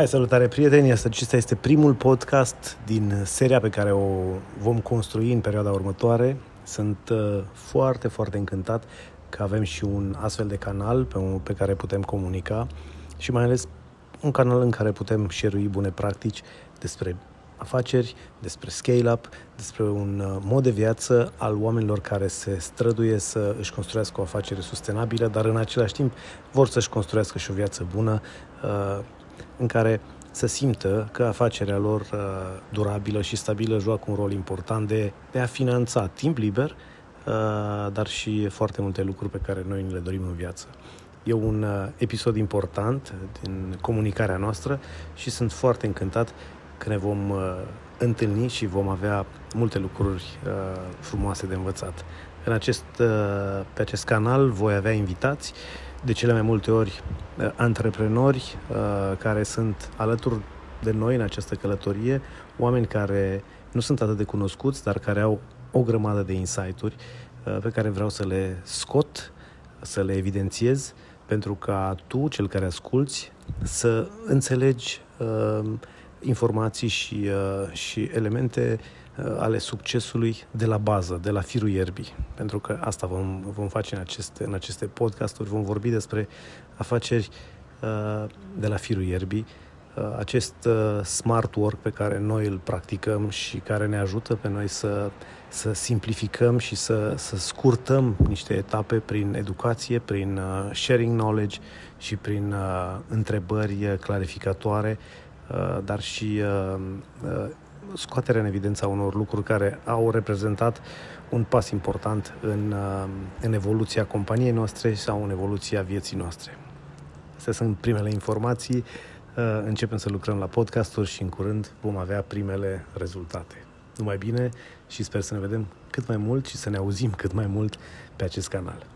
Hai, salutare prieteni! Acesta este primul podcast din seria pe care o vom construi în perioada următoare. Sunt uh, foarte, foarte încântat că avem și un astfel de canal pe, un, pe care putem comunica și mai ales un canal în care putem share bune practici despre afaceri, despre scale-up, despre un uh, mod de viață al oamenilor care se străduie să își construiască o afacere sustenabilă, dar în același timp vor să-și construiască și o viață bună, uh, în care să simtă că afacerea lor uh, durabilă și stabilă joacă un rol important de, de a finanța timp liber, uh, dar și foarte multe lucruri pe care noi le dorim în viață. E un uh, episod important din comunicarea noastră și sunt foarte încântat că ne vom uh, întâlni și vom avea multe lucruri uh, frumoase de învățat. În acest, uh, pe acest canal voi avea invitați uh, de cele mai multe ori uh, antreprenori uh, care sunt alături de noi în această călătorie, oameni care nu sunt atât de cunoscuți, dar care au o grămadă de insight-uri uh, pe care vreau să le scot, să le evidențiez, pentru ca tu, cel care asculți, să înțelegi uh, informații și, uh, și elemente uh, Uh, ale succesului de la bază, de la firul ierbii. Pentru că asta vom, vom face în aceste, în aceste podcasturi, vom vorbi despre afaceri uh, de la firul ierbii, uh, acest smart work pe care noi îl practicăm și care ne ajută pe noi să, să simplificăm și să, să scurtăm niște etape prin educație, prin sharing knowledge și prin întrebări clarificatoare, dar și scoaterea în evidență a unor lucruri care au reprezentat un pas important în, uh, în evoluția companiei noastre sau în evoluția vieții noastre. Astea sunt primele informații. Uh, începem să lucrăm la podcasturi și în curând vom avea primele rezultate. Numai bine și sper să ne vedem cât mai mult și să ne auzim cât mai mult pe acest canal.